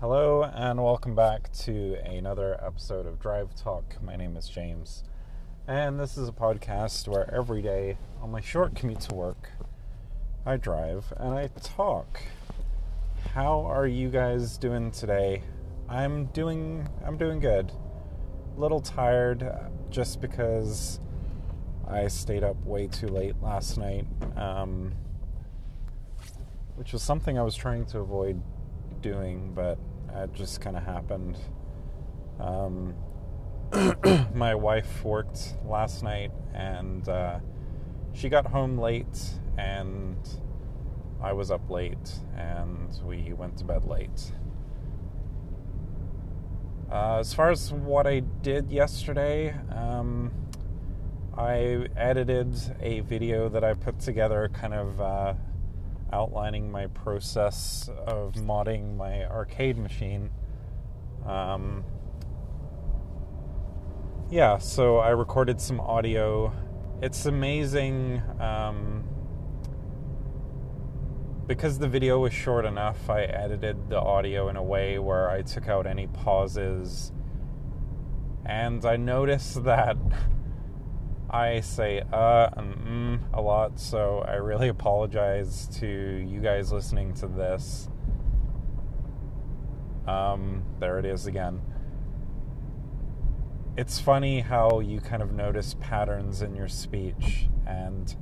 Hello, and welcome back to another episode of Drive Talk. My name is James, and this is a podcast where every day on my short commute to work, I drive and I talk. How are you guys doing today? I'm doing I'm doing good. A little tired just because I stayed up way too late last night, um, which was something I was trying to avoid doing, but it just kind of happened. Um, my wife worked last night and uh, she got home late, and I was up late, and we went to bed late. Uh, as far as what I did yesterday, um, I edited a video that I put together, kind of uh, outlining my process of modding my arcade machine. Um, yeah, so I recorded some audio. It's amazing. Um, because the video was short enough, I edited the audio in a way where I took out any pauses. And I noticed that I say uh and mm a lot, so I really apologize to you guys listening to this. Um, there it is again. It's funny how you kind of notice patterns in your speech, and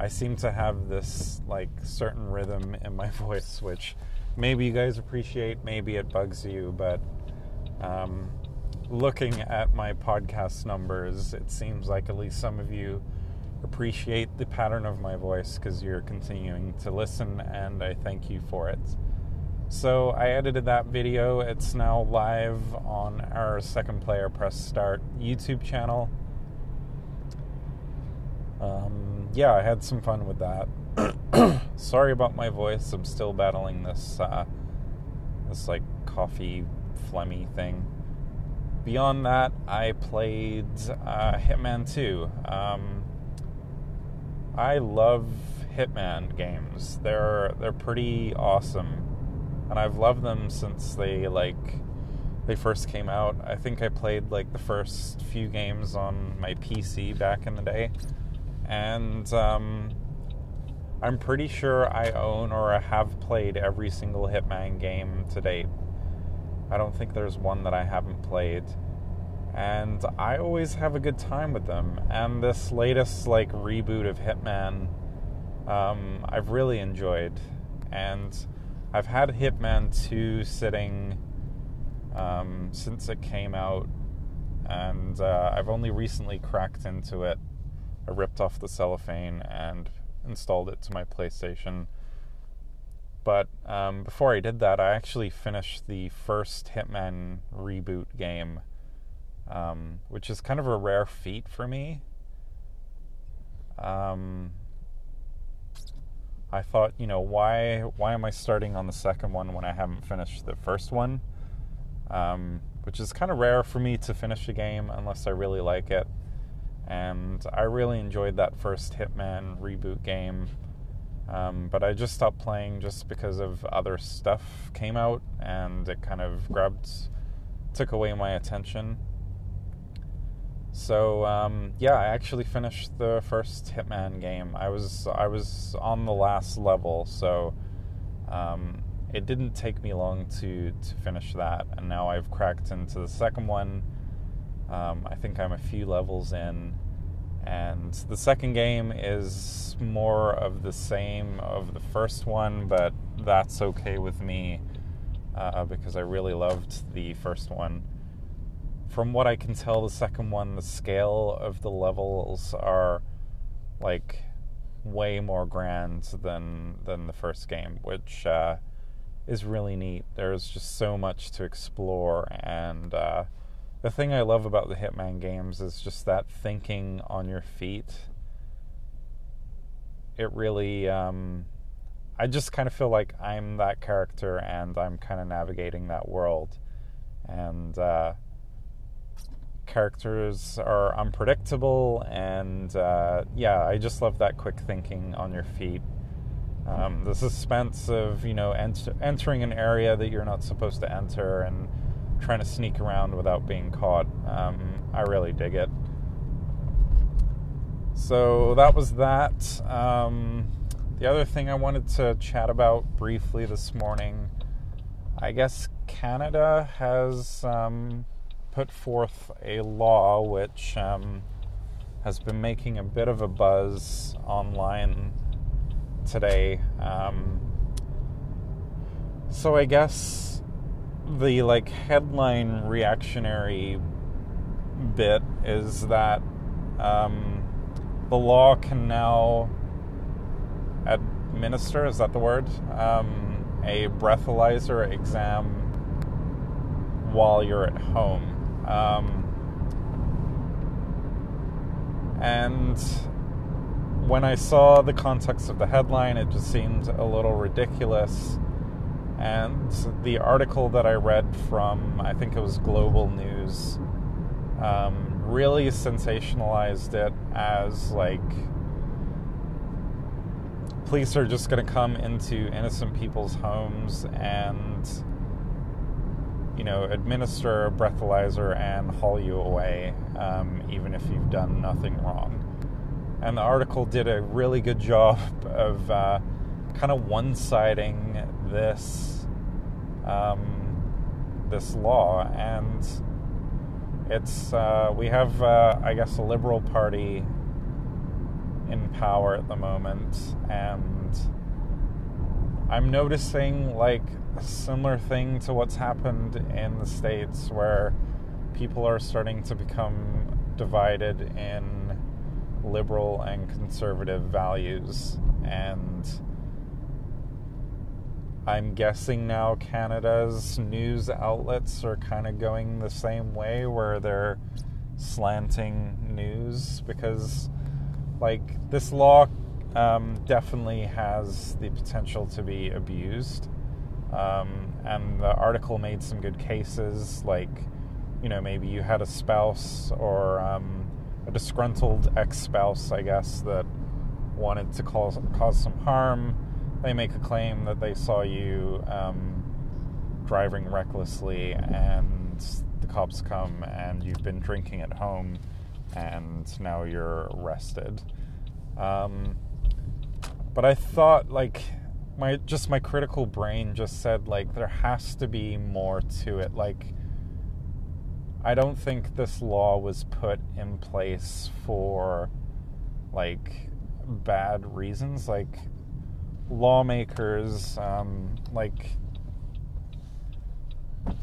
I seem to have this like certain rhythm in my voice, which maybe you guys appreciate, maybe it bugs you, but um, looking at my podcast numbers, it seems like at least some of you appreciate the pattern of my voice because you're continuing to listen, and I thank you for it. So, I edited that video. It's now live on our Second Player Press Start YouTube channel. Um, yeah, I had some fun with that. Sorry about my voice. I'm still battling this uh, this like coffee phlegmy thing beyond that, I played uh, Hitman 2. Um, I love Hitman games. They're they're pretty awesome, and I've loved them since they like they first came out. I think I played like the first few games on my PC back in the day, and um, I'm pretty sure I own or have played every single Hitman game to date. I don't think there's one that I haven't played. And I always have a good time with them. And this latest like reboot of Hitman, um, I've really enjoyed. And I've had Hitman 2 sitting um, since it came out, and uh, I've only recently cracked into it. I ripped off the cellophane and installed it to my PlayStation but um, before I did that, I actually finished the first Hitman reboot game, um, which is kind of a rare feat for me. Um, I thought, you know, why why am I starting on the second one when I haven't finished the first one? Um, which is kind of rare for me to finish a game unless I really like it. And I really enjoyed that first Hitman reboot game. Um, but I just stopped playing just because of other stuff came out and it kind of grabbed, took away my attention. So um, yeah, I actually finished the first Hitman game. I was I was on the last level, so um, it didn't take me long to to finish that. And now I've cracked into the second one. Um, I think I'm a few levels in, and the second game is more of the same of the first one, but that's okay with me uh, because I really loved the first one. From what I can tell, the second one, the scale of the levels are like way more grand than than the first game, which uh, is really neat. There's just so much to explore and. Uh, the thing I love about the Hitman games is just that thinking on your feet. It really, um, I just kind of feel like I'm that character and I'm kind of navigating that world. And uh, characters are unpredictable, and uh, yeah, I just love that quick thinking on your feet. Um, the suspense of you know ent- entering an area that you're not supposed to enter and trying to sneak around without being caught. Um, I really dig it. So that was that. Um, the other thing I wanted to chat about briefly this morning, I guess Canada has um, put forth a law which um, has been making a bit of a buzz online today. Um, so I guess the like headline reactionary bit is that um, the law can now administer is that the word um, a breathalyzer exam while you're at home um, and when I saw the context of the headline, it just seemed a little ridiculous. And the article that I read from, I think it was Global News, um, really sensationalized it as like police are just going to come into innocent people's homes and, you know, administer a breathalyzer and haul you away, um, even if you've done nothing wrong. And the article did a really good job of uh, kind of one-siding this um, this law, and it's uh, we have uh, I guess a liberal party in power at the moment, and I'm noticing like a similar thing to what's happened in the states where people are starting to become divided in liberal and conservative values. And I'm guessing now Canada's news outlets are kind of going the same way where they're slanting news because, like, this law um, definitely has the potential to be abused. Um, and the article made some good cases, like, you know, maybe you had a spouse or um, a disgruntled ex spouse, I guess, that wanted to cause, cause some harm. They make a claim that they saw you um, driving recklessly, and the cops come, and you've been drinking at home, and now you're arrested. Um, but I thought, like, my just my critical brain just said, like, there has to be more to it. Like, I don't think this law was put in place for like bad reasons. Like lawmakers, um, like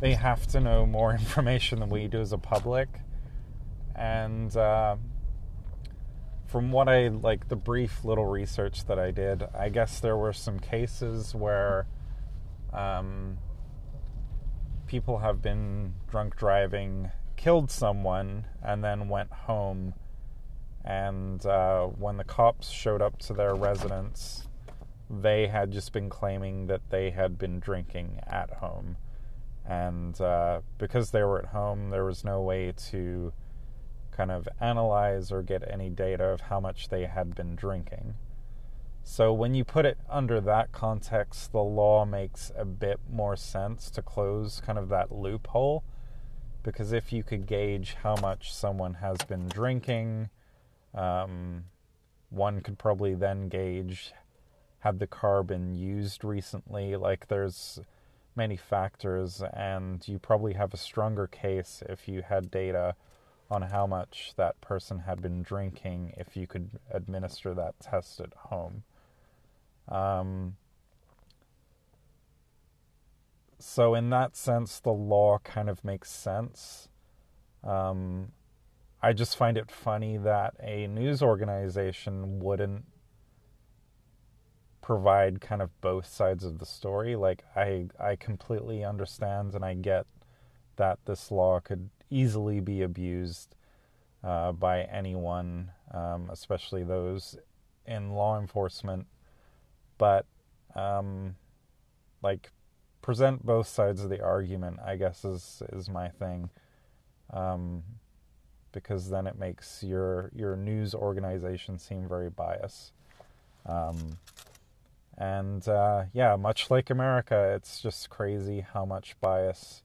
they have to know more information than we do as a public, and uh, from what I like, the brief little research that I did, I guess there were some cases where. Um, people have been drunk driving, killed someone, and then went home. And uh, when the cops showed up to their residence, they had just been claiming that they had been drinking at home. And uh, because they were at home, there was no way to kind of analyze or get any data of how much they had been drinking. So when you put it under that context, the law makes a bit more sense to close kind of that loophole. Because if you could gauge how much someone has been drinking, um, one could probably then gauge had the car been used recently. Like there's many factors, and you probably have a stronger case if you had data on how much that person had been drinking if you could administer that test at home. Um, so, in that sense, the law kind of makes sense. Um, I just find it funny that a news organization wouldn't provide kind of both sides of the story. Like I I completely understand and I get that this law could easily be abused uh, by anyone, um, especially those in law enforcement but um, like present both sides of the argument. I guess is is my thing, um, because then it makes your your news organization seem very biased. Um, And uh, yeah, much like America, it's just crazy how much bias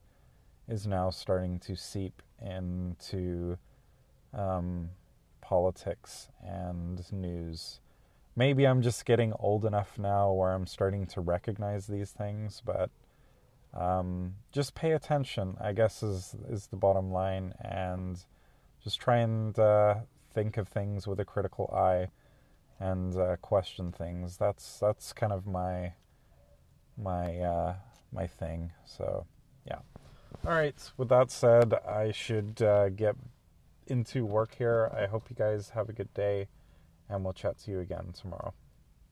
is now starting to seep into um, politics and news. Maybe I'm just getting old enough now where I'm starting to recognize these things, but um, just pay attention, I guess, is, is the bottom line, and just try and uh, think of things with a critical eye and uh, question things. That's that's kind of my my uh, my thing. So yeah. All right. With that said, I should uh, get into work here. I hope you guys have a good day, and we'll chat to you again tomorrow.